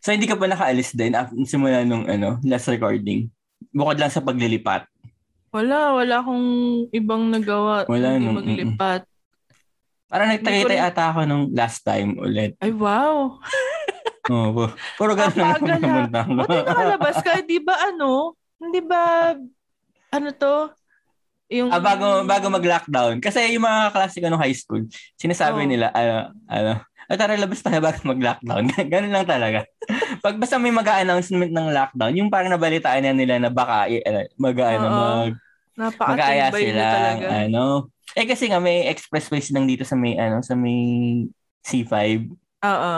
So, hindi ka pa nakaalis din after simula nung ano, last recording? Bukod lang sa paglilipat? Wala, wala akong ibang nagawa. Wala nung- maglipat. Parang nagtagaytay rin- ata ako nung last time ulit. Ay, wow. Oo, pu- puro ganun lang Napaaga naman na. napunta ko. Buti nakalabas ka. Di ba ano? Hindi ba, ano to? Yung, Ah, bago, bago mag-lockdown. Kasi yung mga klase ko nung high school, sinasabi Oo. nila, ano, ano, "Ah, tara labas tayo bago mag-lockdown. Ganun lang talaga. Pag basta may mag-announcement ng lockdown, yung parang nabalitaan na nila na baka eh, ano, mag, ano, Oo. mag, Napaka-tibay sila. talaga. Ano. Eh kasi nga may expressways lang dito sa may, ano, sa may C5. Oo.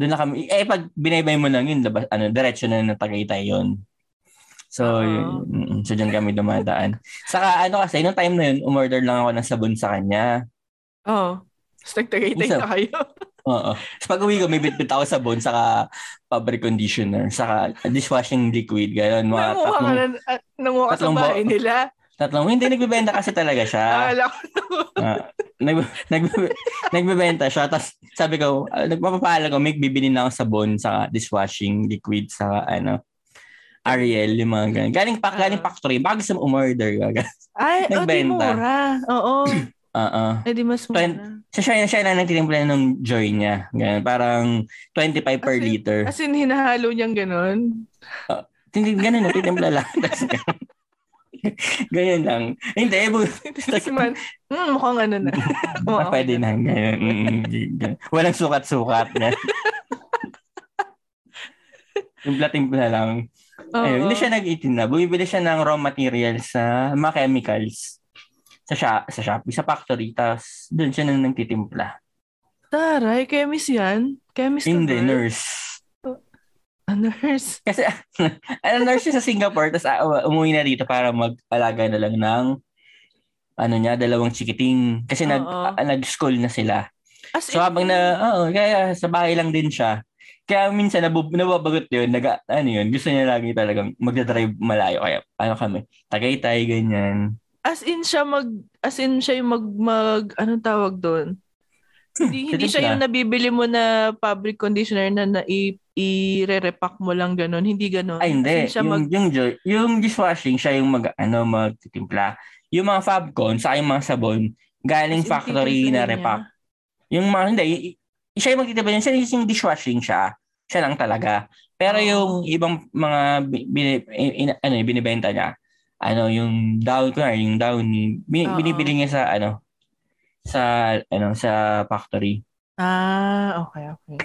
Doon na kami, eh pag binaybay mo lang yun, labas, ano, diretso na ng Tagaytay yun. So, yun, so dyan kami dumadaan. Saka ano kasi, nung time na yun, umorder lang ako ng sabon sa kanya. Oo. Tapos nagtagaytay na kayo. Oo. So pag uwi ko, may bitbit ako sabon, saka fabric conditioner, saka dishwashing liquid, gano'n. Mga Nanguha ka tatlong, na, ah, nanguha ka sa bahay bo- nila. tatlong, hindi, nagbibenta kasi talaga siya. Akala ko Ah, nag, nag, nagbebenta siya. Tapos sabi ko, uh, nagpapapaalam ko, may bibili na ako sabon sa dishwashing liquid sa ano, Ariel, yung mga ganun. Galing, pa, galing factory. Baka gusto mo umorder ka. Ay, oh, di mura. Oo. Oo. Eh, di mas mura. Siya, siya, siya na nagtitimpla ng joy niya. Ganun. Parang 25 per As in- liter. As in, hinahalo niyang ganun. Hindi, ganun, nagtitimpla lang. Tapos, ganyan lang. Hindi, eh, bu- Tapos man, hmm, mukhang ano na. Ah, pwede na. Ganyan. Mm, ganyan. Walang sukat-sukat. Timpla-timpla lang. Oo. Ayun, hindi siya nag-itinda. Bumibili siya ng raw materials sa mga chemicals sa sha- sa Shopee, sa factory. Tapos doon siya na nagtitimpla. Taray, chemist yan? Chemist ka Hindi, nurse. Ah, nurse. Kasi, ano, nurse siya sa Singapore, tapos uh, umuwi na dito para mag-alaga na lang ng ano niya, dalawang chikiting. Kasi nag, ah, nag-school na sila. As So habang na, oo, kaya sa bahay lang din siya. Kaya minsan nabub, nababagot yun, nag, ano yun, gusto niya lagi talagang magdadrive malayo. Kaya ano kami, Tagaytay, ganyan. As in siya mag, as in siya yung mag, mag anong tawag doon? Hindi, hindi siya yung nabibili mo na fabric conditioner na, na i, i-repack mo lang ganun. Hindi ganun. Ay, hindi. Siya Yung, mag, yung, yung dishwashing, siya yung mag, ano, magtitimpla. Yung mga Fabcon, sa yung mga sabon, galing factory na titimplahin niya. repack. Yung mga, hindi, siya yung magtitimpla niya. Siya yung dishwashing siya. Siya lang talaga. Pero Oo. yung ibang mga bi- bini, in, in- ano, binibenta niya, ano, yung down ko yung down, bin, Oo. binibili niya sa, ano, sa, ano, sa factory. ah, okay, okay.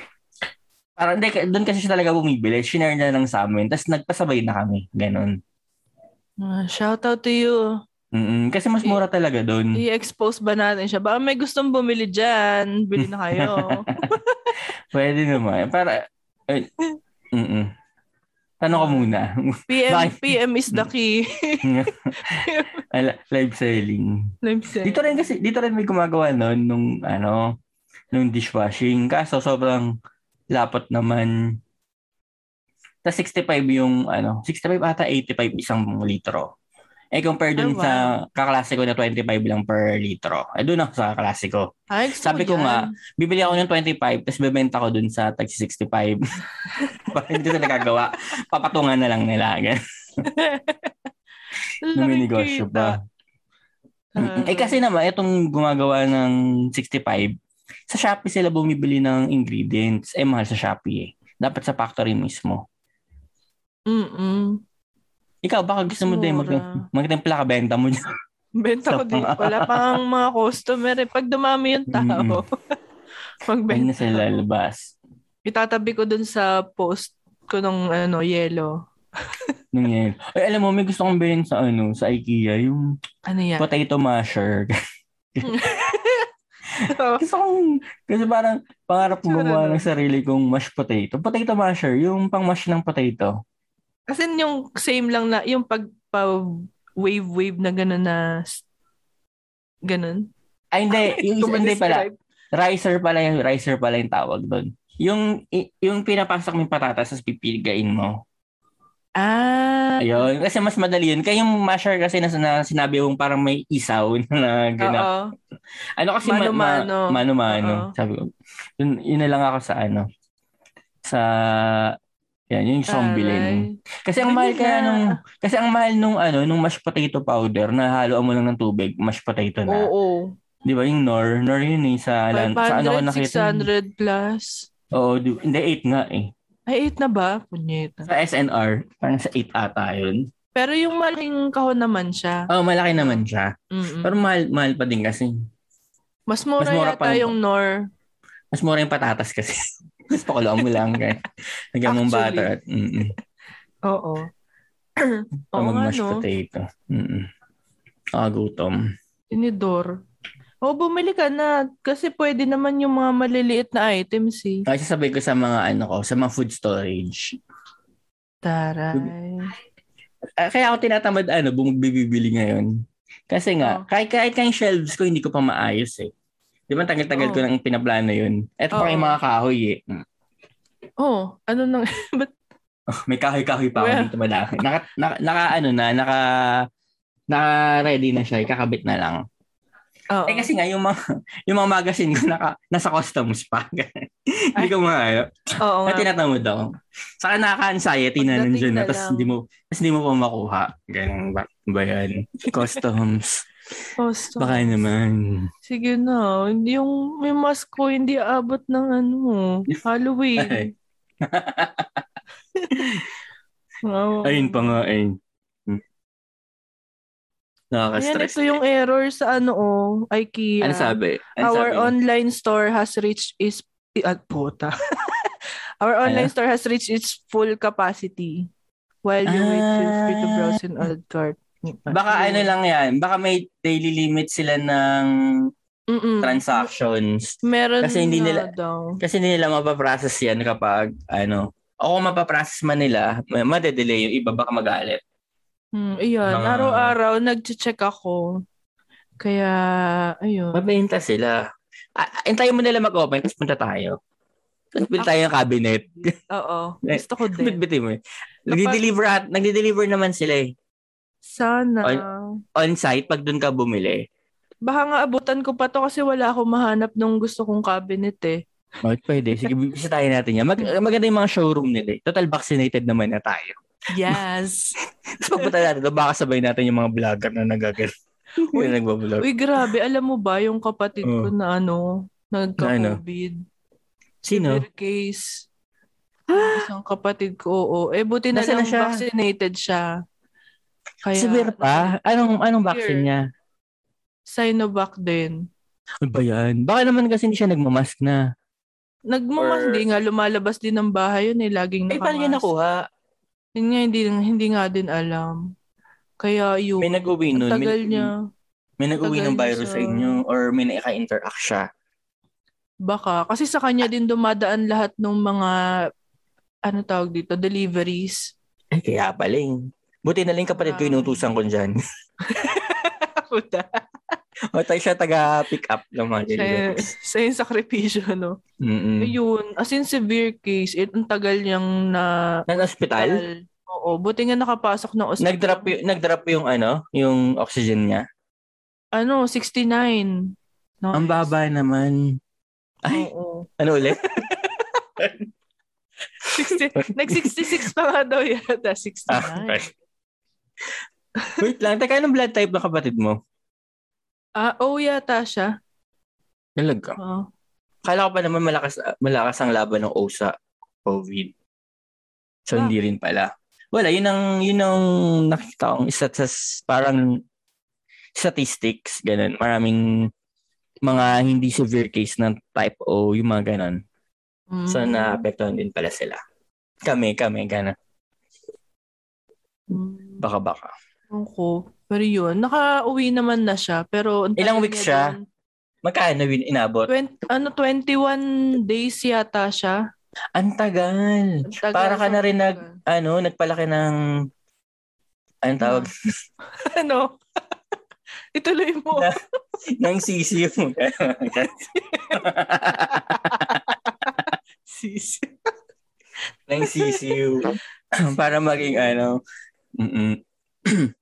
Parang, hindi, doon kasi siya talaga bumibili. Shinare na lang sa amin. Tapos nagpasabay na kami. Ganon. Ah, shout out to you. Mm, kasi mas mura talaga doon. I-expose ba natin siya? Baka may gustong bumili dyan. Bili na kayo. Pwede naman. Para, eh, mm Tanong ko muna. PM, Bakit? PM is the key. Live selling. Live sell. Dito rin kasi, dito rin may gumagawa noon nung, ano, nung dishwashing. Kaso sobrang lapot naman. Tapos 65 yung, ano, 65 ata 85 isang litro. Eh, compare dun Oh, wow. sa kaklase ko na 25 lang per litro. Eh, doon ako sa kaklase ko. Ay, Sabi ko yan. nga, bibili ako ng 25, tapos bebenta ko dun sa tag 65. Para hindi sila nagagawa. Papatungan na lang nila. Numinegosyo pa. Ah. eh kasi naman, itong gumagawa ng 65, sa Shopee sila bumibili ng ingredients. Eh, mahal sa Shopee eh. Dapat sa factory mismo. Mm-mm. Ikaw, baka gusto mo din mag magtimpla ka, benta mo dyan. Benta ko din. Wala pang mga customer eh. Pag dumami yung tao, magbenta. na sila lalabas. Itatabi ko dun sa post ko nung ano, yellow. Nung yan. Ay, alam mo, may gusto kong bilhin sa ano, sa IKEA, yung Ano yan? potato masher. Gusto kong, kasi parang pangarap ko gumawa ng sarili kong mashed potato. Potato masher, yung pang mash ng potato. Kasi yung same lang na, yung pag pa wave-wave na gano'n na ganun. Ay, hindi. Yung, hindi pala. Ricer pala yung, ricer pala yung tawag doon. Yung, yung pinapasok mo yung patatas, tapos pipiligain mo. Ah, Ayun. Kasi mas madali yun. Kaya yung masher kasi na, na sinabi mong parang may isaw na gana. oo. Ano kasi ma- ma- Mano-mano. mano-mano. Sabi ko, yun, yun na lang ako sa ano, sa Yan, yung Zombieland. Aray. Kasi ang mahal Bili kaya nung kasi ang mahal nung ano, nung mashed potato powder na haluan mo lang ng tubig, mashed potato na. Oo. 'Di ba? Yung Nor, Nor yun eh sa lan- sa ano ko 500, nakita. 600 plus. Oo, di, hindi 8 nga eh. Ay, 8 na ba? Punyeta. Sa SNR, parang sa 8 ata yun. Pero yung malaking kahon naman siya. Oh, malaki naman siya. Mm-mm. Pero mahal mahal pa din kasi. Mas mura, mas mura yata pa- yung Nor. Mas mura yung patatas kasi. Mas pakuluan mo lang. Kaya, Lagyan mong at Mm-mm. Oo. Oo nga, mag-mashed no? potato. Mm-mm. Nakagutom. Tinidor. O, bumili ka na. Kasi pwede naman yung mga maliliit na items eh. Kaya sasabihin ko sa mga ano ko, sa mga food storage. Taray. Ah, kaya ako tinatamad ano, bumibili ngayon. Kasi nga, Oh. kahit, kahit yung shelves ko, hindi ko pa maayos eh. Di ba tagal-tagal Oo. ko nang pinaplano yun. Eto pa Oo. yung mga kahoy eh. Oh, ano nang... Ba't Oh, may kahoy-kahoy pa ako Well. dito malaki. Naka, naka, naka, ano na, naka, naka ready na siya, ikakabit na lang. Oo. Eh kasi nga, yung mga, yung mga magazine ko naka, nasa customs pa. hindi ko maayo. Oo nga. tinatamad ako. Saka nakaka-anxiety na nandiyan na, na tapos hindi mo, tapos hindi mo pa makuha. Ganun ba, ba yan? Customs. Oh, stop. Baka naman. Sige na. Hindi yung may mask ko, hindi aabot ng ano, Halloween. Oo. Ayun pa nga eh. Hmm. Ayan, ito yung error sa ano, oh, IKEA. Ano sabi? Ano Our sabi? online store has reached its at puta. Our online store has reached its full capacity. While you wait, feel free to browse in old cart. Baka ano lang yan. Baka may daily limit sila ng Mm-mm. transactions. Meron Kasi hindi nila- daw. Kasi hindi nila mapaprocess yan kapag ano. O kung mapaprocess man nila, ma- madedelay yung iba baka magalit. Hmm, iyan. Mga- Araw-araw, nag-check ako. Kaya, ayun. Mabenta sila. Ah, Hintayin mo nila mag-open tapos punta tayo. Tapos bili tayo ng cabinet. Oo. Eh, Gusto ko din. Bitbitin mo. eh. Nagdi-deliver, at, nagdi-deliver naman sila eh. Sana. On-site pag doon ka bumili. Baka nga abutan ko pa to kasi wala akong mahanap nung gusto kong cabinet eh. Bakit pwede? Sige, bisitahin natin yan. Mag, maganda yung mga showroom nila eh. Total vaccinated naman na tayo. Yes. So, pagpunta natin baka sabay natin yung mga vlogger na nagagal. Uy, Yung nagbablog. Uy, grabe. Alam mo ba yung kapatid ko Oh. na ano, nagka-COVID? Sino? Severe case. Yung Isang kapatid ko, oo. Eh, buti na Nasaan na lang siya? vaccinated siya. Kaya, Severe pa? Anong, anong Severe. vaccine niya? Sinovac din. Ano ba yan? Baka naman kasi hindi siya nagmamask na. Nagmamas, Or- hindi nga lumalabas din ng bahay yun eh. Laging Eh, paano niya nakamask. nakuha? Yun nga, hindi, hindi nga din alam. Kaya yun. May nag-uwi Ang nun. tagal May, niya. may nag-uwi ng virus sa- sa inyo or may naka-interact siya. Baka. Kasi sa kanya din dumadaan lahat ng mga, ano tawag dito, deliveries. Ay, kaya paling. Buti na lang kapatid ko Ah. inutusan ko dyan. Puta. o tayo siya taga-pick up ng mga Sa, deliveries. sa yung sakripisyo, no? Mm-mm. Ayun. As in, severe case. It, ang tagal niyang na... Nag-hospital? Oo. Buti nga nakapasok ng ospital. Nag-drop, y- nag-drop yung ano, yung oxygen niya. Ano, 69. No? Ang baba naman. Ay, Oo. ano ulit? 60, nag-66 pa nga daw yata. 69. Ah, okay. Wait lang, teka, anong blood type ng kapatid mo? Ah, oh yata siya. Talaga. Oo. Kala ko pa naman malakas, malakas ang laban ng O sa COVID. So, Ah. hindi rin pala. Wala, yun ang, yun ang nakita kong isa sa parang statistics, ganun. Maraming mga hindi severe case ng type O, yung mga ganun. So, Mm. naapektuhan din pala sila. Kami, kami, ganun. Mm. Baka, baka. Ko. Pero yun, naka-uwi naman na siya. Pero ang Ilang weeks siya? dun. Magkano win inabot? 20, ano, 21 days yata siya. Ang tagal. Ang tagal, Para ka na rin nag, ano, nagpalaki ng, anong tawag? ano? Ituloy mo. Na- ng sisiyo mo. Sis. ng sisiyo. Para maging ano. Mm-mm.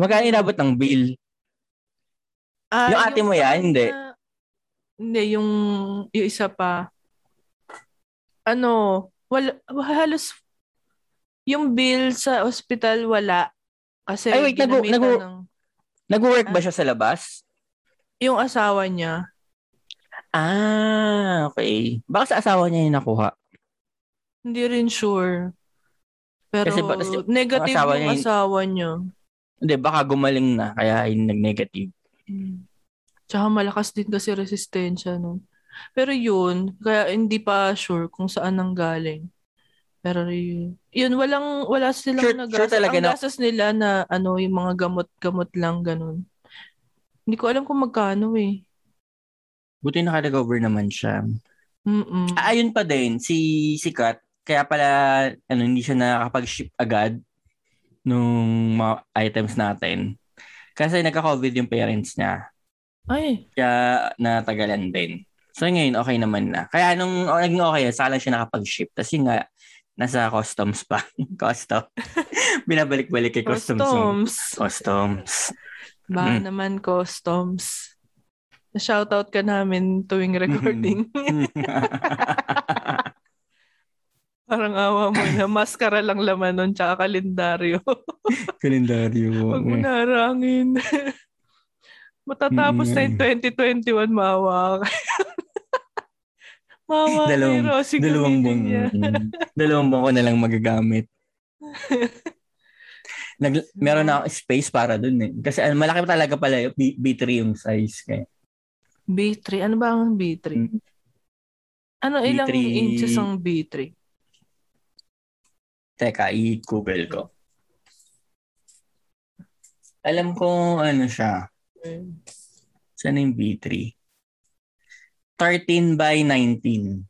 Magkano inabot ng bill? Ah, Yung ate mo yan, hindi? na- hindi, yung, yung isa pa. Ano, Wala, halos yung bill sa hospital wala. Kasi Ay, wait, ginamitan nagu- ng, Nag-work ba siya sa labas? yung asawa niya. Ah, okay. Baka sa asawa niya yung nakuha. Hindi rin sure. Pero Kasi ba- kasi negative ang asawa yung asawa niya. Hindi, baka gumaling na, kaya yung nag-negative. Mm. Tsaka malakas din kasi resistensya nun. Pero yun, kaya hindi pa sure kung saan nang galing. Pero yun, yun walang, wala silang Sure- nagastos. sure talaga Ang na- gastos nila na ano, yung mga gamot-gamot lang, ganun. Hindi ko alam kung magkano eh. Buti naka-recover naman siya. Mm-mm. Ah, ayun pa din, si, si Kat, kaya pala ano, hindi siya nakakapag-ship agad nung mga items natin. Kasi nagka-COVID yung parents niya. Ay, Kaya natagalan din. So ngayon, okay naman na. Kaya nung oh, naging okay, saka lang siya nakapag-ship. Tapos yun nga, nasa customs pa. Custom. Binabalik-balik kay customs. yung- customs. Customs. Ba Mm. naman customs. Na-shoutout ka namin tuwing recording. Parang awa mo na. Maskara lang laman nun, tsaka kalendaryo. Kalendaryo. Huwag mo narangin. Matatapos na yung 2021, maawa ka. maawa Dalawang- Rosie Dalawang gamitin buwan. niya. mm, dalawang buwan ko na lang magagamit. Nag, meron na space para dun eh. Kasi ano, malaki pa talaga pala yung B, B3 yung size. Kaya. B3. Ano ba ang B3? Mm. Ano ilang B3. inches ang B3? Teka, i-google ko. Alam ko ano siya. Saan yung B3? 13 by 19.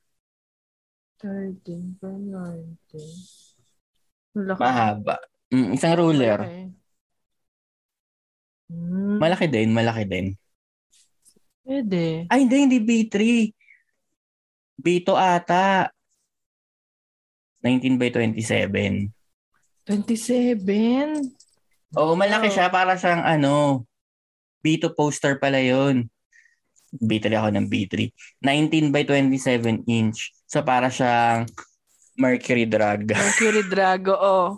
13 by 19. Malaki. Mahaba. Mm, isang ruler. Okay. Hmm, Malaki din, malaki din. Pwede. Ay, hindi, hindi B3. B2 ata. 19 by 27. 27? Oo, malaki Wow. siya para siyang ano, B2 poster pala yun. B3 ako ng B3. 19 by 27 inch. So para siyang Mercury drug. Mercury Drago, oh.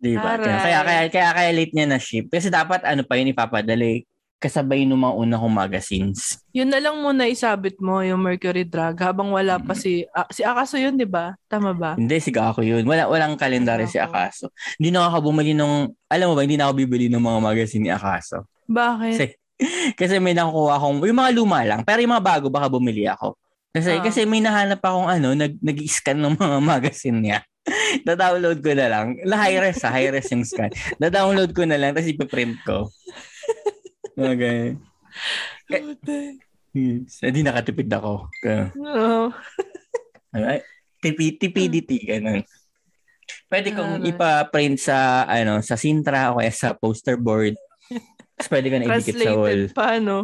Di ba? Kaya, kaya, kaya, kaya late niya na ship. Kasi dapat ano pa yun ipapadali. Kasabay nung mga una kong magazines. Yun na lang muna isabit mo yung Mercury Drag habang wala pa si ah, si Akaso yun, 'di ba? Tama ba? Hindi, si Gako yun. Wala, walang kalendaryo si. Akaso. Hindi na ako bumili nung, alam mo ba, hindi na ako bibili ng mga magazine ni Akaso. Bakit? Kasi, kasi may nakukuha akong, yung mga luma lang, pero yung mga bago baka bumili ako. Kasi, Ah. kasi may nahanap akong ano, nag, nag-scan ng mga magazine niya. Da-download ko na lang. La high-res, ha? high-res yung scan. Da-download ko na lang, tapos ipiprint ko. Okay. Yes. Hindi nakatipid ako. No. ay, tipi, tipidity, ganun. Pwede kong ipa-print sa, ano, sa Sintra o kaya sa poster board. Tapos pwede ko na idikit sa wall. Translated pa, no?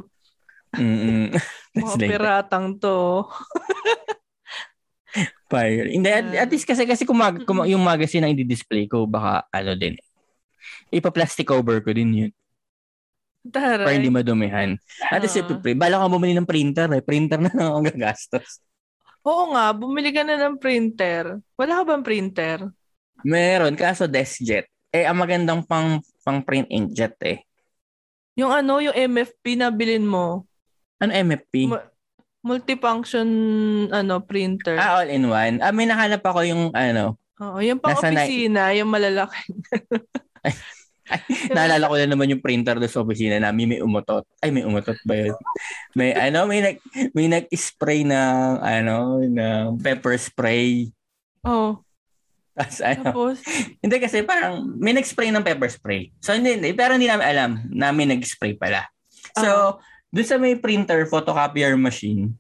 Mm-mm. Mga piratang to. Fire. Hindi, at, at least kasi, kasi kung, mag, kung yung magazine ang i-display ko, baka ano din. Ipa-plastic cover ko din yun. Para Taray. hindi madumihan. At least, Ah. uh bala ko bumili ng printer eh. Printer na lang ang gagastos. Oo nga, bumili ka na ng printer. Wala ka bang printer? Meron, kaso DeskJet. Eh, ang magandang pang, pang print inkjet eh. Yung ano, yung MFP na bilin mo. Ano MFP? Ma- multifunction ano printer. ah, all-in-one. Ah, may nahanap ako yung ano, Oo, yung pang opisina, yung malalaki. Naalala ko na naman yung printer doon sa opisina namin, may umutot. Ay, may umutot ba yun? May, ano, may, nag, may nag-spray ng, ano, ng pepper spray. Oh, Tapos, ano, tapos hindi kasi parang may nag-spray ng pepper spray. So, hindi, hindi, pero hindi namin alam na may nag-spray pala. So, doon sa may printer, photocopier machine,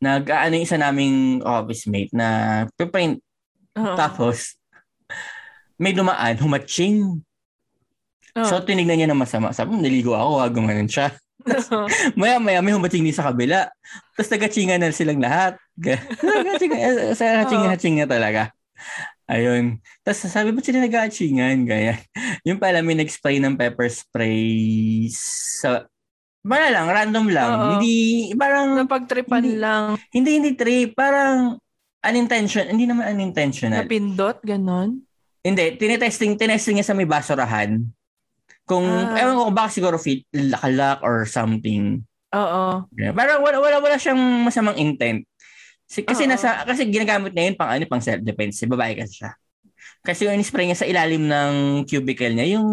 nag, ano yung isa naming office mate na print. oo. Tapos, may dumaan, humatching. Oo. So, tinignan niya na masama. Sabi, "Hmm, naligo ako, ha, gumanon siya. Maya, maya, may humatching din sa kabila. Tapos, nagkatsingan na silang lahat. Nagkatsingan, sa hatching-hatching na talaga. Ayun. Tapos, sabi, ba't sila nag-hatchingan? Gaya. Yung pala, may nag-spray ng pepper spray sa Wala lang, random lang. Oo. Hindi, parang, Napagtripan Hindi. lang. hindi, hindi trip. Parang, unintentional. Hindi naman unintentional. Napindot, ganon. Hindi, tinetesting, tinesting niya sa may basurahan. Kung, Ah. ewan ko kung baka siguro fit, lakalak or something. Oo. Yeah. Parang wala, wala, wala siyang masamang intent. Si- Kasi Oo. nasa, kasi ginagamit niya yun pang ano, pang self-defense. Si babae kasi siya. Kasi yung in-spray niya sa ilalim ng cubicle niya, yung,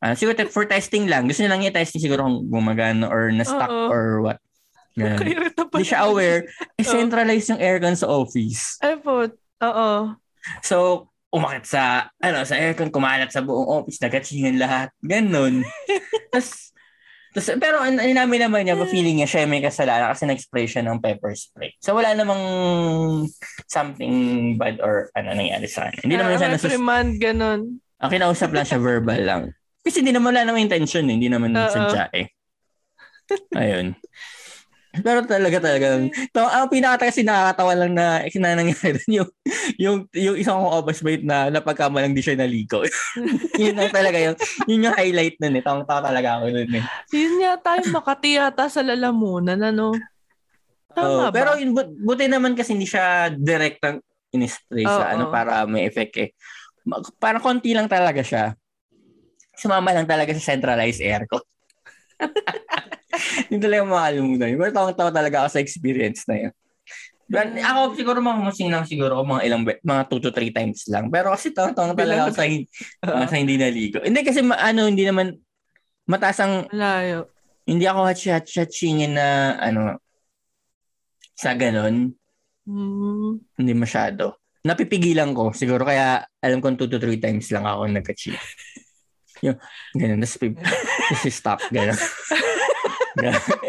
ah siguro for testing lang. Gusto niya lang niya testing siguro kung gumagana or na-stuck Oo. or what. Ganun. Hindi siya aware. Eh, Oo. centralized yung aircon sa office. Ay po. Oo. So, umakit sa, ano, sa aircon, kumalat sa buong office, nagatsingan lahat. Ganon. Tapos, tas, pero an ano namin naman niya, feeling niya siya may kasalanan kasi nag-spray siya ng pepper spray. So, wala namang something bad or ano nangyari sa kanya. Hindi naman Ah, siya nasus... reprimand, ganon. Ang kinausap lang siya verbal lang. Kasi hindi naman wala namang intention eh. Hindi naman Oo. sadya eh. Ayun. Pero talaga talaga. To, ang pinaka kasi nakakatawa lang na kinanangyari doon yung, yung, yung isang kong office mate na napagkamalang di siya naligo. yun lang talaga yung, yun yung highlight nun eh. Tawang-tawa talaga ako nun eh. Yun yata yung Makati yata sa lalamunan, ano? Tama Oo, ba? pero yun, but, buti naman kasi hindi siya direct ang in-spray sa Oo. ano para may effect eh. Parang konti lang talaga siya. Sumama lang talaga sa centralized aircon. Hindi talaga makalimutan yun. Pero tawang-tawa talaga ako sa experience na yun. But, ako siguro mga musing lang siguro ako mga ilang be- mga 2 to 3 times lang. Pero kasi tawang-tawa talaga ako sa, Oo. sa hindi naligo. Hindi kasi ma- ano hindi naman mataas ang Malayo. hindi ako hatchat-chatchingin na ano sa ganon. Hmm. Hindi masyado. Napipigilan ko. Siguro kaya alam ko 2 to 3 times lang ako nagka-cheat. yung ganun. Tapos tapos stop. Ganun.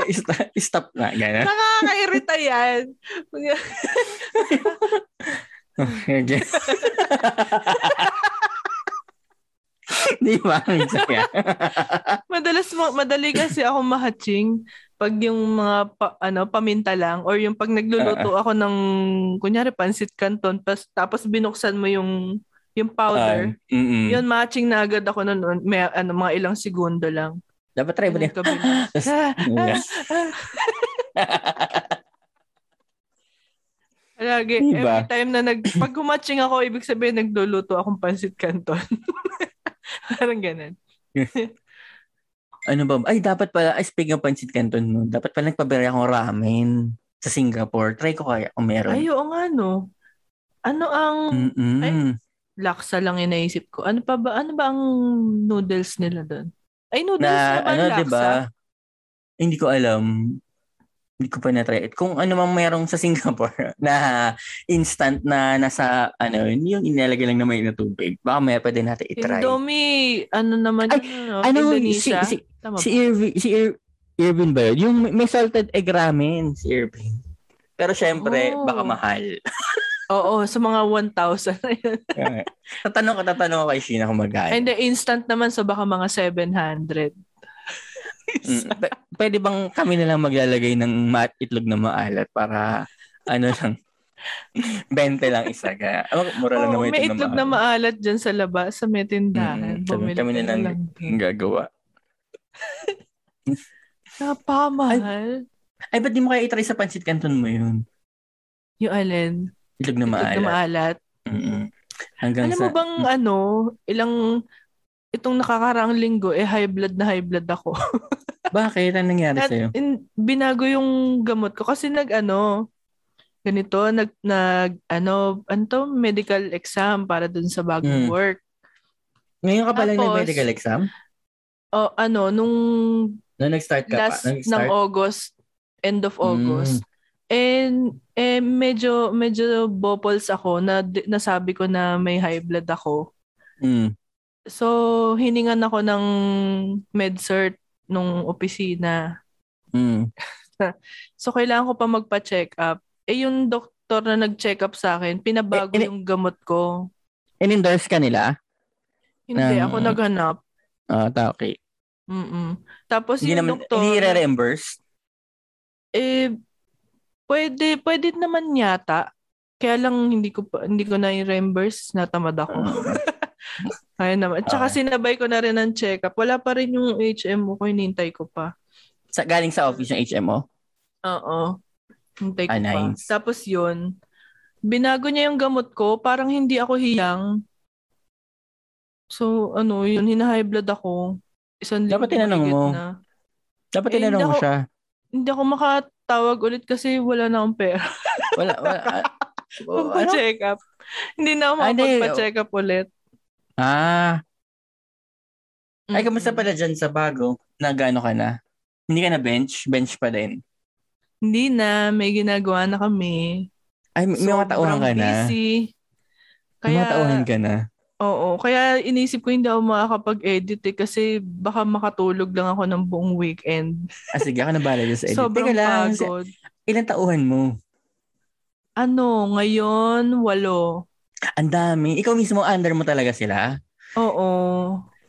Stop, stop na. Ganun. Nakakairita yan. Di ba? Madalas, ma- madali kasi ako mahatching pag yung mga pa- ano paminta lang or yung pag nagluluto ako ng kunyari pansit canton pas, tapos binuksan mo yung yung powder mm-mm. yun matching na agad ako noon may ano mga ilang segundo lang Dapat try mo din. Lagi, Diba? every time na nag, pag humatching ako, ibig sabihin nagluluto akong pansit canton. Parang ganun. ano ba? Ay, dapat pala, ay, speaking of pancit canton, no, dapat pala nagpabili akong ramen sa Singapore. Try ko kaya kung meron. Ay, oo nga, no. Ano ang Mm-mm. Ay. Laksa lang yung naisip ko. Ano pa ba? Ano ba ang noodles nila doon? Ay, noodles na naman ano, laksa. 'di ba? Hindi ko alam. Hindi ko pa na-try. Kung ano mang merong sa Singapore na instant na nasa ano, yun yung inilagay lang na may na tubig. Baka may pwede natin i-try. Indomie, ano naman Ay, yun, ano, ano, Indonesia. si, si, Tama si? Irvin, si Ir- Irvin ba yun? Yung may salted egg ramen, si Irvin. Pero syempre, Oh. baka mahal. Oo, sa mga 1,000 na yun. tatanong ko, tatanong ko kay Sheena kung magkano. And the instant naman, so baka mga 700. Mm, pwede bang kami na lang maglalagay ng mat itlog na maalat para ano lang 20 lang isa ka. Oh, mura lang Oo, naman may itlog itlog na maalat dyan sa labas, sa may tindahan. Mm, kami- Bumili kami na lang. lang. Ang gagawa. Napakamahal. Ay, ba't di mo kaya itry sa pancit canton mo yun? Yung alin? Itlog na Itlog maalat. na maalat. Mm-mm. Hanggang Alam sa... mo bang ano, ilang itong nakakaraang linggo eh high blood na high blood ako. Bakit? Anong nangyari At sa'yo? in, binago yung gamot ko kasi nag ano ganito nag nag ano ano to, medical exam para dun sa bagong Hmm. work. Ngayon ka pa lang nag-medical exam? O ano nung Nung nag-start ka last pa? ng Nag-start? August, end of Mm. August. And eh medyo medyo bopals ako na nasabi ko na may high blood ako. Mm. So, hiningan ako ng med-cert nung opisina. Mm. So, kailangan ko pa magpa-check up. Eh, yung doktor na nag-check up sa akin, pinabago Eh, eh, yung gamot ko. In-endorse ka nila? Hindi, ng- ako naghanap. Ah, ta, okay. Mm-mm. Tapos Hindi yung naman, doktor, hindi re-reimburse? eh, pwede, pwede naman yata. Kaya lang hindi ko pa, hindi ko na i-reimburse, natamad ako. Ayun naman. Tsaka Okay. sinabay ko na rin ng check-up. Wala pa rin yung HMO ko, hinintay ko pa. Sa, galing sa office ng HMO? Oo. Hintay ko Ah, pa. nice. Tapos yun, binago niya yung gamot ko, parang hindi ako hiyang. So, ano, yun, hina-high blood ako. Isang Dapat tinanong mo. Na. Dapat Eh, tinanong mo siya. Hindi ako makatawag ulit kasi wala na akong pera. Wala, wala. ah, oh, ano? Magpa-check up. Hindi na ako Ah, makapagpa-check up ulit. Ah, ay, Mm-mm. kamusta pala dyan sa bago? Nagano ka na? Hindi ka na bench? Bench pa din. Hindi na, may ginagawa na kami. Ay, may, may mga tauhan ka na. busy. May Kaya, mga tauhan ka na. Oo. Kaya inisip ko hindi ako makakapag-edit eh, kasi baka makatulog lang ako ng buong weekend. Ah, sige, ako na bahala dyan sa edit. Sobrang Teka lang, pagod. ilan tauhan mo? Ano, ngayon, walo. Ang dami. Ikaw mismo, under mo talaga sila? Oo.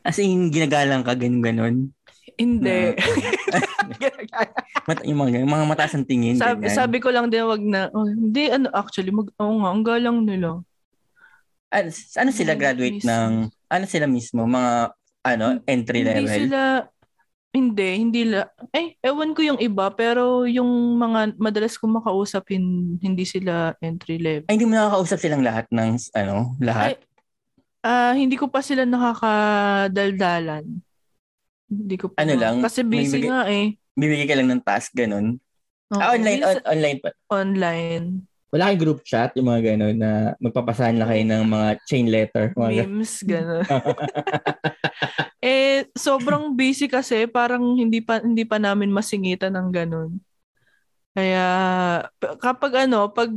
As in, ginagalang ka, ganun-ganon. Hindi. Mat- yung mga, yung mga mataas ang tingin. sabi, ganyan. sabi ko lang din, wag na. Oh, hindi, ano, actually, mag, oo nga, ang galang nila. Ano, ano sila graduate mismo. ng, ano sila mismo? Mga, ano, entry Hindi level? sila, hindi, hindi la, eh, ewan ko yung iba, pero yung mga madalas kong makausap, hin- hindi sila entry level. Ay, hindi mo nakakausap silang lahat ng, ano, lahat? Ay, ah, hindi ko pa sila nakakadaldalan. Hindi ko pa. Ano lang, Kasi busy bigay- nga eh. Bibigay ka lang ng task, ganun? Oo, ah, online, on- online pa. online. Wala kayong group chat, yung mga ganun, na magpapasahan lang kayo ng mga chain letter. Mga memes, gano'n. eh, sobrang busy kasi, parang hindi pa, hindi pa namin masingitan ng gano'n. Kaya, kapag ano, pag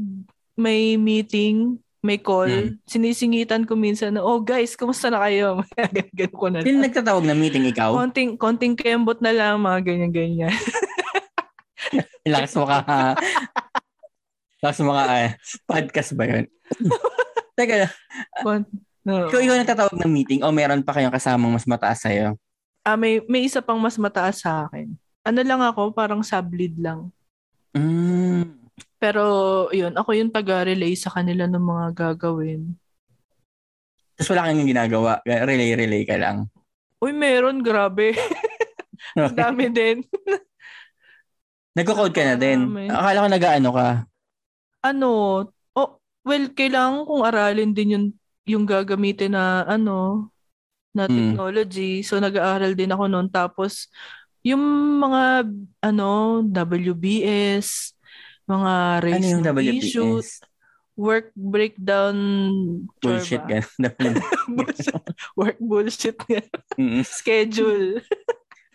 may meeting, may call, Hmm. sinisingitan ko minsan na, oh guys, kumusta na kayo? Ganun ko na Sino lang. nagtatawag na meeting, ikaw? Konting, konting kembot na lang, mga ganyan-ganyan. Lakas mo ka. Mo ka. ah, podcast ba yun? Teka lang, Kon- no. ikaw, ikaw nagtatawag ng meeting o meron pa kayong kasamang mas mataas sa'yo? Ah, may, may isa pang mas mataas sa akin. Ano lang ako, parang sublead lang. Mm. Pero, yun, ako yung taga-relay sa kanila ng mga gagawin. Tapos wala kang ginagawa. Relay-relay ka lang. Uy, meron, grabe. Ang dami din. Nagko-code ka na din. Akala ko nag-ano ka. Ano, oh, well, kailangan kong aralin din yung, yung gagamitin na, ano, na Mm. technology. So, nag-aaral din ako noon. Tapos, yung mga, ano, WBS, mga Ano race yung issues, WPS? work breakdown, Bullshit. Ganun. bullshit. Work bullshit. Mm. Schedule.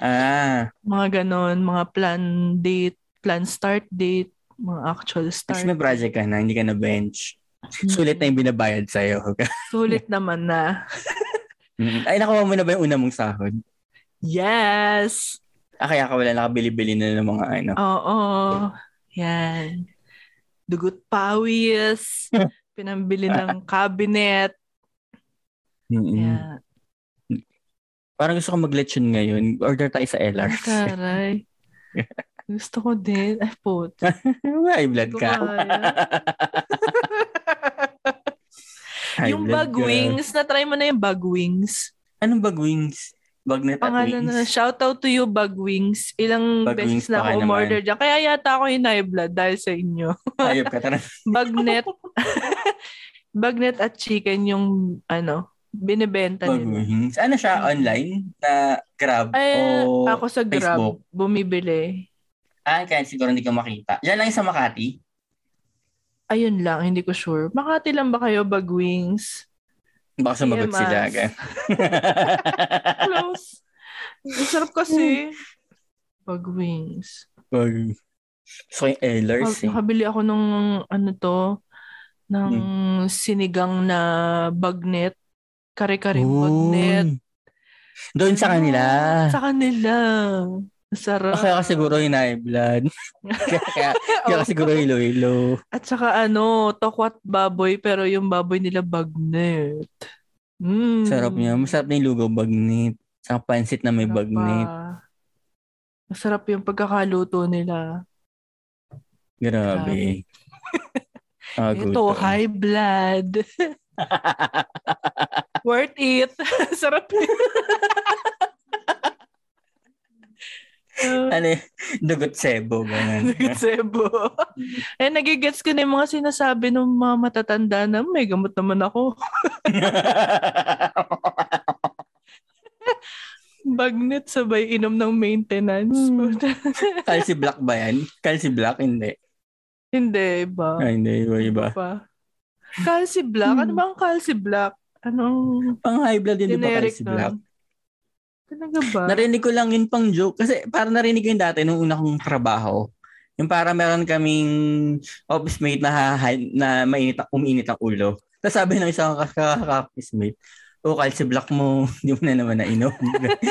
ah, mga ganon, mga plan date, plan start date, mga actual kasi start. may project ka na, hindi ka na bench. Mm. Sulit na yung binabayad sa'yo. Sulit naman na. Mm. Ay, nakuha mo na ba yung una mong sahod? Yes! Ah, kaya ka wala nakabili-bili na ng mga ano. Oo. Yan. Dugot pawis. Pinambili ng cabinet. Mm-mm. Yan. Parang gusto ko mag-lechon ngayon. Order tayo sa Ay, LRs. taray. Gusto ko din. Ay, put. High blood ka. yung bag ka. wings, na-try mo na yung bag wings. Anong bag wings? Bagnet at Pangalan wings? na, shout out to you, Bag Wings. Ilang Bag beses Wings na ako umorder dyan. Kaya yata ako yung high blood dahil sa inyo. Ayop ka. Tara. Bagnet. Bagnet at chicken yung ano, binibenta Bag nila. wings. Ano siya? Online? Na Grab? Ay, o ako sa Grab, Facebook? bumibili. Ah, kaya siguro hindi ka makita. Diyan lang yung sa Makati. Ayun lang, hindi ko sure. Makati lang ba kayo, Bag Wings? Baka sumagot TMS. sila. Gan. Close. Ang sarap kasi. Bag Wings. Bag. So yung Ehlers Mag- eh. Nakabili ako ng ano to, ng Hmm. sinigang na bagnet. Kare-karing bagnet. Doon sa kanila. Sa kanila. Sarap. Kaya ka siguro yung high blood. kaya, kaya, kaya ka siguro hilo-hilo. At saka ano, tokwat baboy pero yung baboy nila bagnet. Mm. Sarap niya. Masarap na yung lugaw bagnet. Sa pansit na may Sarap bagnet. pa. Masarap yung pagkakaluto nila. Grabe. Ah, Ito, high blood. Worth it. Sarap. Ano yun? Dugot sebo. Ganun. Dugot sebo. eh, nagigets ko na yung mga sinasabi ng mga matatanda na may gamot naman ako. Bagnet sabay inom ng maintenance. Hmm. Calci Black ba yan? Calci Black? Hindi. Hindi, iba. Ay, hindi, iba, iba. Pa. Calci Black? Ano ba ang Calci Black? Anong... Pang high blood din ba Calci Black? Talaga ba? Narinig ko lang yun pang joke. Kasi parang narinig ko yun dati nung una kong trabaho. Yung para meron kaming office mate na, na mainit, umiinit ang ulo. Tapos sabi ng isang office mate, o calci block mo, hindi mo na naman nainom.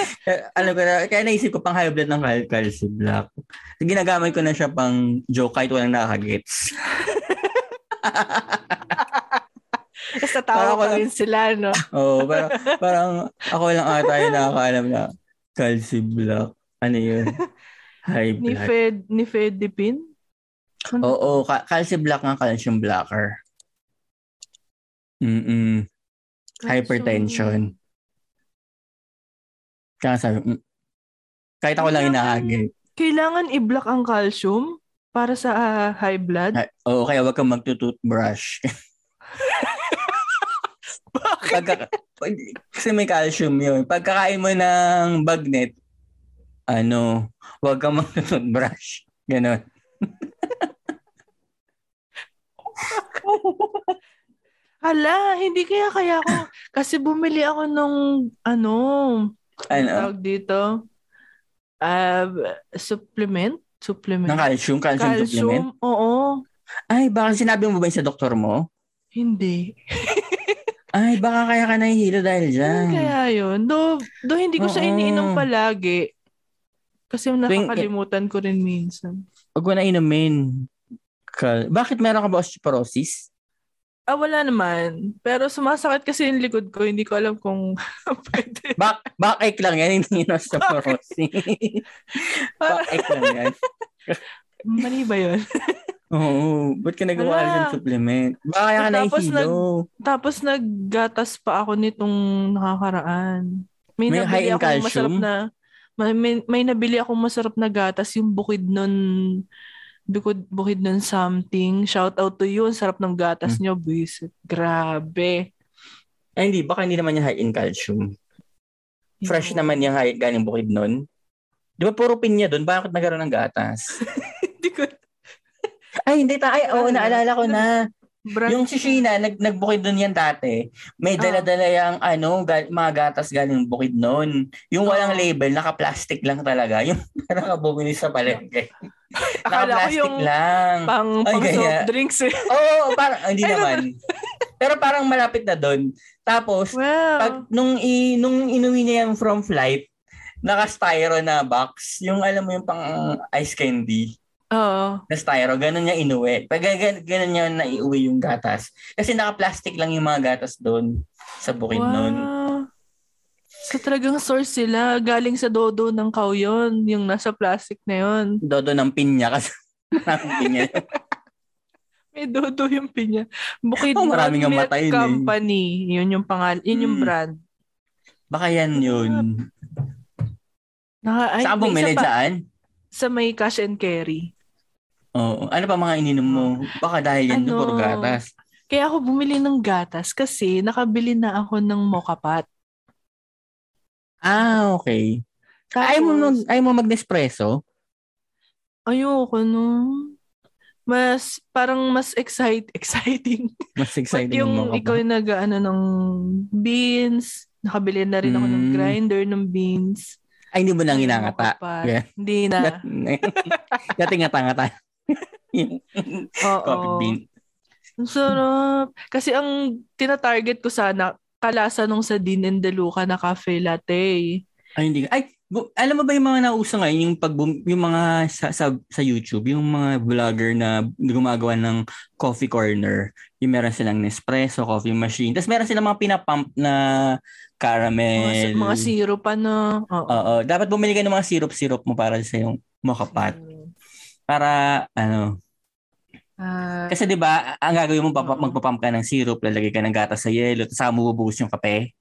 ano ko na, kaya naisip ko pang high blood ng cal calci block. Ginagamit ko na siya pang joke kahit walang nakakagets. Basta tawa pa rin sila, no? Oo, oh, parang, parang ako lang ata yung nakakaalam na calci block. Ano yun? High blood. Ni Fed, ni Fedipin? Oo, oh, oh, calci block nga calcium blocker. Mm-mm. Hypertension. Kaya sabi, mm, kahit ako lang inaagay. Kailangan i-block ang calcium para sa uh, high blood? Oo, oh, kaya wag kang magtutoothbrush. Bakit? Pagka, kasi may calcium yun. Pagkakain mo ng bagnet, ano, wag kang magtutoothbrush. Ganon. Hala, hindi kaya kaya ako. Kasi bumili ako nung, ano, ano? tawag dito? Uh, supplement? Supplement? Ng calcium? Calcium, calcium supplement? Oo. Ay, baka sinabi mo ba yun sa doktor mo? Hindi. Ay, baka kaya ka nahihilo dahil dyan. Kaya yun. Do, do hindi ko Oo. siya iniinom palagi. Kasi nakakalimutan ko rin minsan. Huwag mo na inumin. Bakit meron ka ba osteoporosis? Ah, wala naman. Pero sumasakit kasi yung likod ko. Hindi ko alam kung pwede. Back, backache lang yan. Hindi na sa porosi. backache lang yan. Mali ba yun? Oo. Ba't ka nagawa ng supplement? Baka kaya ka tapos nag, tapos naggatas pa ako nitong nakakaraan. May, may nabili akong masarap na may, may, may nabili akong masarap na gatas yung bukid nun bukid, bukid ng something. Shout out to you. Ang sarap ng gatas hmm. nyo, bisit. Grabe. Ay, hindi. Baka hindi naman yung high in calcium. Fresh naman yung high galing bukid nun. Di ba puro pinya doon? Bakit nagkaroon ng gatas? Hindi ko. Ay, hindi ta. Ay, oo, naalala ko na. Brand yung si Sheena, nag, nagbukid doon yan dati. May ah. dala-dala yung ano, gal, mga gatas galing bukid noon. Yung walang oh. label, naka-plastic lang talaga. Yung nakabumili sa palengke. Akala ko yung lang. pang, Ay, pang soft drinks eh. Oo, oh, parang, hindi naman. Pero parang malapit na doon. Tapos, wow. pag, nung, i, nung inuwi niya yung from flight, naka-styro na box, yung alam mo yung pang ice candy. Oo. Na styro, ganun niya inuwi. Pag ganun, niya naiuwi yung gatas. Kasi naka-plastic lang yung mga gatas doon sa bukid wow. noon. So talagang source sila. Galing sa dodo ng cow yun. Yung nasa plastic na yun. Dodo ng pinya kasi. pinya. May dodo yung pinya. Bukid oh, maraming Milk matay eh. Company. Eh. Yun yung pangal, yun yung hmm. brand. Baka yan yun. Naka, ay, Saan bumili? Saan? Sa may cash and carry. Oo. Ano pa mga ininom mo? Baka dahil yan ano, puro gatas. Kaya ako bumili ng gatas kasi nakabili na ako ng mocha pot. Ah, okay. Tapos, ayaw mo, mag, ayaw mo mag-Nespresso? Ayoko, no. Mas, parang mas excite, exciting. Mas exciting yung ikaw yung nag, ano, ng beans. Nakabili na rin ako mm. ng hmm. grinder ng beans. Ay, hindi mo nang inangata. Yeah. Hindi na. Dati ngata-ngata. Coffee bean. Ang sarap. Kasi ang tina-target ko sana, kalasa nung sa Din and Deluca na cafe latte. Ay, hindi. Ay, alam mo ba yung mga nauso ngayon, yung, pag, yung mga sa, sa, sa YouTube, yung mga vlogger na gumagawa ng coffee corner, yung meron silang Nespresso, coffee machine, tapos meron silang mga pinapump na caramel. Mga, mga syrup, ano. Oo. Oo. Dapat bumili ka ng mga syrup-syrup mo para sa yung mocha pot. Para ano uh, kasi 'di ba ang gagawin mo papa, magpapump ka ng syrup lalagay ka ng gatas sa yelo tapos saka bubuhos yung kape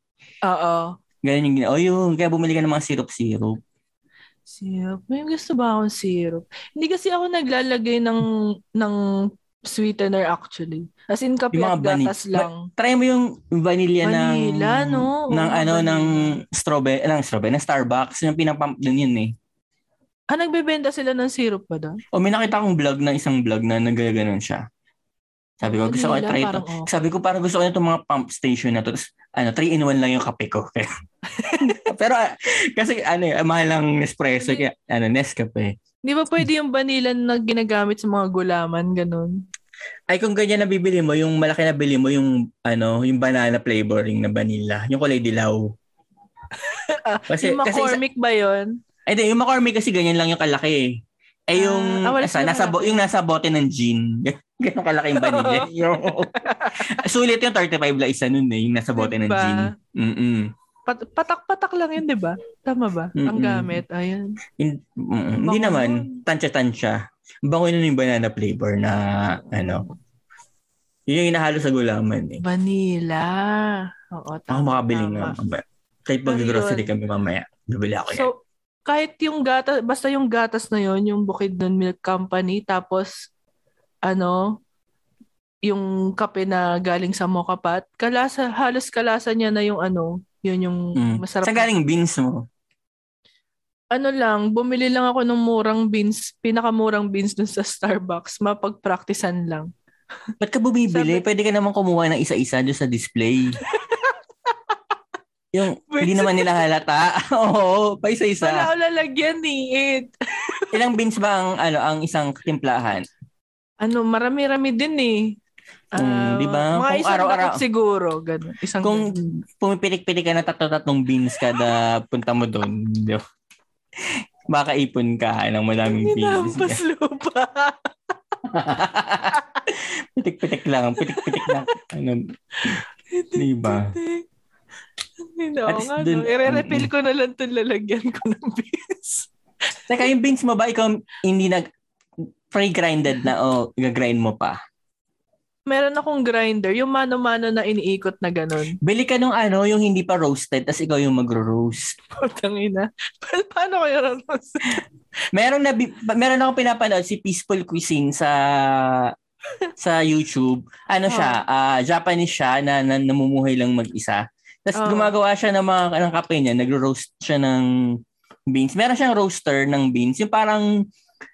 Oo. Ganun yung. Oh, yun. Kaya bumili ka ng mga syrup-syrup. Syrup. May gusto ba akong syrup? Hindi kasi ako naglalagay ng ng sweetener actually. As in kape at gatas lang. Try mo yung vanilla, Vanilla, ng... no? Ng Oo, ano, ng vanilla. strawberry, ng strawberry, ng Starbucks. Yung pinapump dun yun eh. Ah, nagbebenta sila ng syrup ba doon? O may nakita akong vlog na isang vlog na nagaganon siya. Sabi ko, gusto ko i-try ito. okay. Sabi ko, parang gusto ko na itong mga pump station na to. Tapos, ano, 3 in 1 lang yung kape ko. Pero, ah, kasi, ano, eh, mahal lang Nespresso, kaya, ano, Nescafe. Di ba pwede yung vanilla na ginagamit sa mga gulaman, ganun? Ay, kung ganyan na bibili mo, yung malaki na bili mo, yung, ano, yung banana flavoring na vanilla. Yung kulay dilaw. Kasi, yung kasi isa, McCormick ba yun? Ay, di, yung McCormick kasi ganyan lang yung kalaki eh. Eh, yung, Ah, ah, wala nasa, sila nasa, bo- yung nasa bote ng gin. Ganun kalaki yung vanilla. yung, sulit yung 35 la isa nun eh, yung nasa bote ng Diba? gin. Mm-mm. Pat- patak-patak lang yun, di ba? Tama ba? Ang Mm-mm. gamit. Ayun. In, mm, hindi naman, tansya-tansya. Bango yun yung banana flavor na, ano, yun yung inahalo sa gulaman eh. Vanilla. Oo, Ako tama. makabili tama. nga. Kahit mag-grocery kami mamaya, bibili ako yan. So, kahit yung gatas, basta yung gatas na yon yung Bukidnon Milk Company, tapos, ano, yung kape na galing sa Mokapat, kalasa, halos kalasa niya na yung ano, yun yung Mm. masarap. Saan galing beans mo? Ano lang, bumili lang ako ng murang beans, pinakamurang beans dun sa Starbucks, mapagpraktisan lang. Ba't ka bumibili? Sabi- Pwede ka naman kumuha ng isa-isa doon sa display. yung Wait, hindi naman nila halata. Oo, pa Wala isa-isa. ako lalagyan ni it. Ilang beans ba ang ano ang isang timplahan? Ano, marami-rami din eh. Mm, Ah, di ba? Mga Kung isang araw-araw- siguro. Ganun. Isang Kung pumipilik-pilik ka na tatlo-tatlong beans kada punta mo doon, di ba? baka ipon ka ng madaming beans. Hinampas lupa. pitik-pitik lang, pitik-pitik lang. Ano, di ba? Hindi least nga. dun- no. I-refill ko na lang itong lalagyan ko ng beans. Teka, yung beans mo ba, ikaw hindi nag pre-grinded na o gagrind mo pa? Meron akong grinder, yung mano-mano na iniikot na ganun. Bili ka nung ano, yung hindi pa roasted, tas ikaw yung magro-roast. Putang ina. Pa- paano kaya rin? Meron na meron ako pinapanood si Peaceful Cuisine sa sa YouTube. Ano siya, ah, Japanese siya na, na namumuhay lang mag-isa. Tapos Oh. gumagawa siya ng mga ng kape niya, nagro-roast siya ng beans. Meron siyang roaster ng beans, yung parang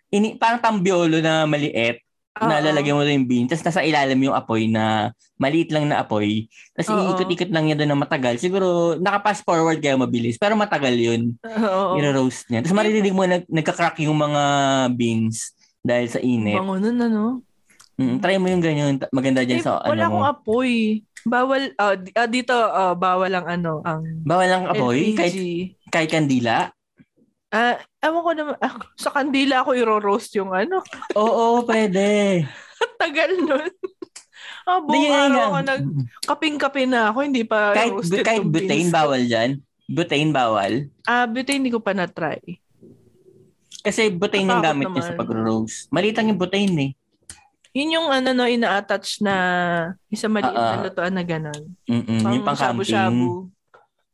ini parang tambiolo na maliit na Oo. lalagyan mo yung beans. Tapos nasa ilalim yung apoy na maliit lang na apoy. Tapos iikot-ikot lang niya doon na matagal. Siguro naka-fast forward kaya mabilis. Pero matagal yun. Oo. i-roast niya. Tapos maririnig mo nag, nagka-crack yung mga beans dahil sa init. Bango nun, ano? Mm, try mo yung ganyan. Maganda dyan Eh, sa wala ano mo. akong apoy. Bawal, ah, dito, ah, bawal ang ano, ang Bawal ang apoy? Kahit, kahit kandila? Ah, ewan ko naman, ah, sa kandila ako iro-roast yung ano. Oo, pwede. Tagal nun. Ah, buong Di, araw ako nag, kaping-kape na ako, hindi pa kahit, roasted kahit yung butane, bawal dyan. Butane, bawal. Ah, butane hindi ko pa na-try. Kasi butane yung Natakot gamit niya sa pag-roast. Maliit lang yung butane eh. Yun yung ano no, ina-attach na isang maliit Ah, ah. na lutuan na gano'n. Mm-mm, yung pang shabu-shabu.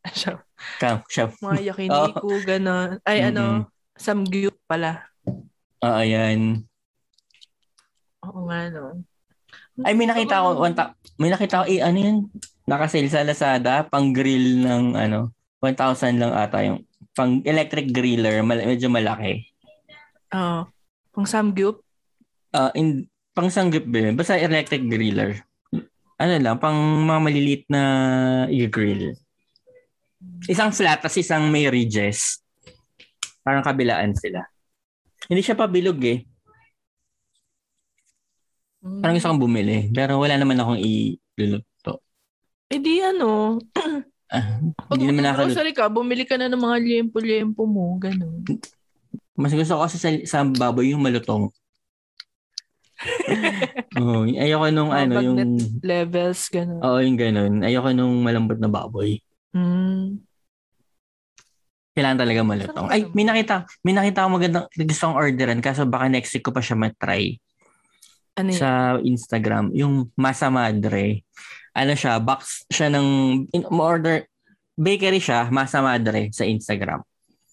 Shab- Camp, shop. Mga yakiniku, gano'n. Ay, ano, samgyup pala. Oo, ayan. Oo nga, no. Ay, may nakita ko, ta- may nakita ko, eh, ano yun? Nakasale sa Lazada, pang grill ng, ano, 1,000 lang ata yung, pang electric griller, mal- medyo malaki. Oo. Pang samgyup. Ah, in, pang sanggip ba yun? Basta electric griller. Ano lang, pang mga maliliit na i-grill. Isang flat, tas isang may ridges. Parang kabilaan sila. Hindi siya pabilog eh. Parang gusto kong bumili. Pero wala naman akong iluluto. Eh di ano, Ah, pag hindi naman nakaluto. grocery ka, bumili ka na ng mga liempo-liempo mo, gano'n. Mas gusto ko kasi sa, sa baboy yung malutong. oh, ayoko nung Mga ano, yung... Levels, gano'n. Oo, yung ganun. Ayoko nung malambot na baboy. Mm. Kailangan talaga malutong. Ay, may nakita. May nakita ako magandang gusto kong orderan kaso baka next week ko pa siya matry Ano yun? sa Instagram. Yung Masa Madre. Ano siya, box siya ng, in, order, bakery siya, Masa Madre sa Instagram.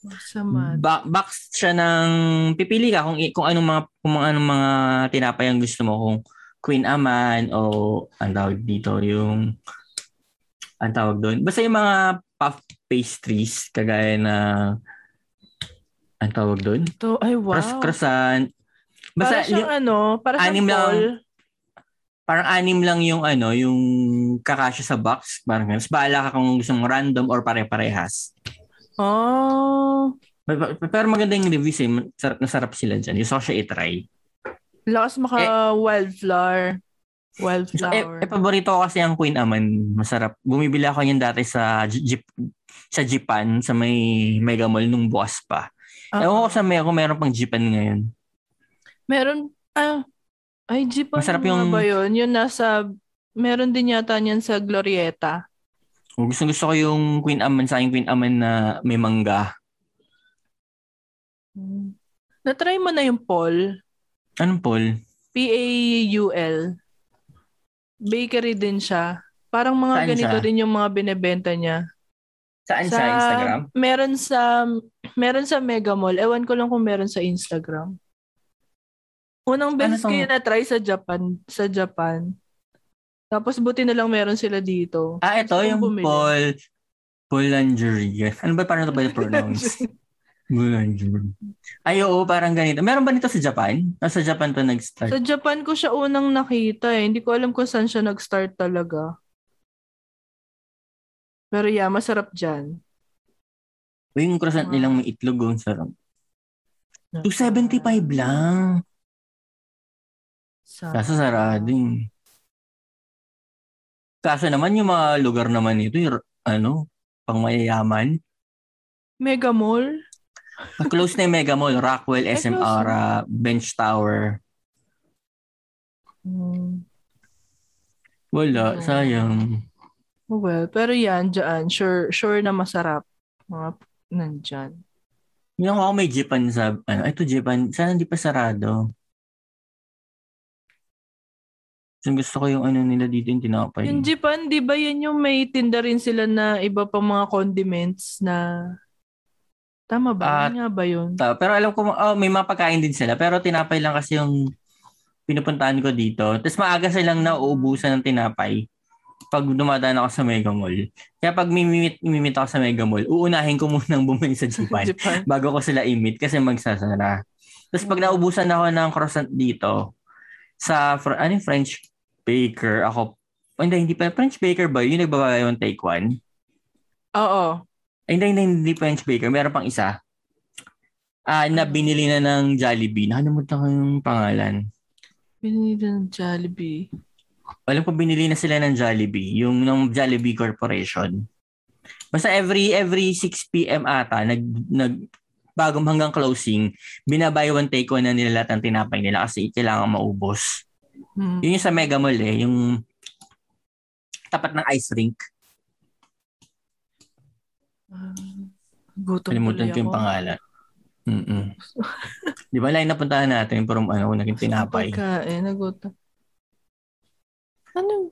Sama. Ba- box siya ng pipili ka kung kung anong mga kung anong mga tinapay ang gusto mo kung Queen Aman o ang tawag dito yung ang tawag doon. Basta yung mga puff pastries kagaya na ang tawag doon. To, ay, wow. Cross croissant. para Basta siyang yung- ano, para siyang anim lang. ball. parang anim lang yung ano, yung kakasya sa box. Parang ganun. Bahala ka kung gusto mong random or pare-parehas. Oh, Pero- maganda yung reviews eh. Sarap na sarap sila dyan. Gusto ko siya i-try. lakas maka wildflower. Wildflower. Eh, eh, paborito ko kasi ang Queen Aman. Masarap. Bumibili ako yan dati sa Jeep, sa Japan, sa may Mega Mall nung bukas pa. Ah, Ewan ko sa may kung meron pang Japan ngayon. meron, ah, ay, jeep Masarap yung- ba yun? Yun nasa, meron din yata niyan sa Glorieta. Gusto gusto ko yung Queen Aman sa Queen Aman na may mangga. Hmm. Na-try mo na yung Paul? Anong Paul? P-A-U-L. Bakery din siya. Parang mga Saan ganito siya? din yung mga binebenta niya. Saan sa Instagram? Meron sa meron sa Mega Mall. Ewan ko lang kung meron sa Instagram. Unang beses Ano ko yun na-try sa Japan. Sa Japan. Tapos buti na lang meron sila dito. Ah, ito Gusto yung bumili. Paul Boulangerie. Ano ba paano ito ba pronounce? Boulangerie. Ay, oo, parang ganito. Meron ba nito sa Japan? Nasa Japan to nag-start. Sa Japan ko siya unang nakita eh. Hindi ko alam kung saan siya nag-start talaga. Pero yeah, masarap dyan. Uy, yung croissant Ah. nilang may itlog. Oh, sarap. 275 lang. Sa... Kaso sarado eh. Kaso naman yung mga lugar naman nito, yung, ano, pang mayayaman. Mega Mall? Close na yung Mega Mall, Rockwell, SM Aura, Bench Tower. Hmm. Wala, Oo. sayang. Well, pero yan, dyan. Sure, sure na masarap. Mga nandyan. Yung ako may Japan sa, ano, ito Japan, sana hindi pa sarado. Yung gusto ko yung ano nila dito yung tinapay. Yung Japan, di ba yan yung may tinda rin sila na iba pa mga condiments na... Tama ba? Yan nga ba yun? Ta- pero alam ko, oh, may mga pagkain din sila. Pero tinapay lang kasi yung pinupuntahan ko dito. Tapos maaga silang nauubusan ng tinapay pag dumadaan ako sa Mega Mall. Kaya pag mimimit, mimimit ako sa Mega Mall, uunahin ko munang bumili sa Japan Japan. bago ko sila i-meet kasi magsasara. Tapos pag naubusan ako ng croissant dito, sa ano yung French baker, ako, oh, hindi, hindi pa, French baker ba? Yung nagbabayo yung take one? Oo. Ay, hindi, hindi, hindi French baker. Meron pang isa. Ah, na Ano? binili na ng Jollibee. Nakalimutan ko yung pangalan. Binili ng Jollibee. Alam ko binili na sila ng Jollibee, yung ng Jollibee Corporation. Basta every every 6 PM ata nag nag bagong hanggang closing, binabuy one take one na nila lahat ng tinapay nila kasi kailangan maubos. Hmm. Yun yung sa Mega Mall eh, yung tapat ng ice rink. Ah, Gutom Kalimutan ko yung ako. pangalan. Mm Di ba lang napuntahan natin pero ano, naging tinapay. Pagkain, nagutom. Ano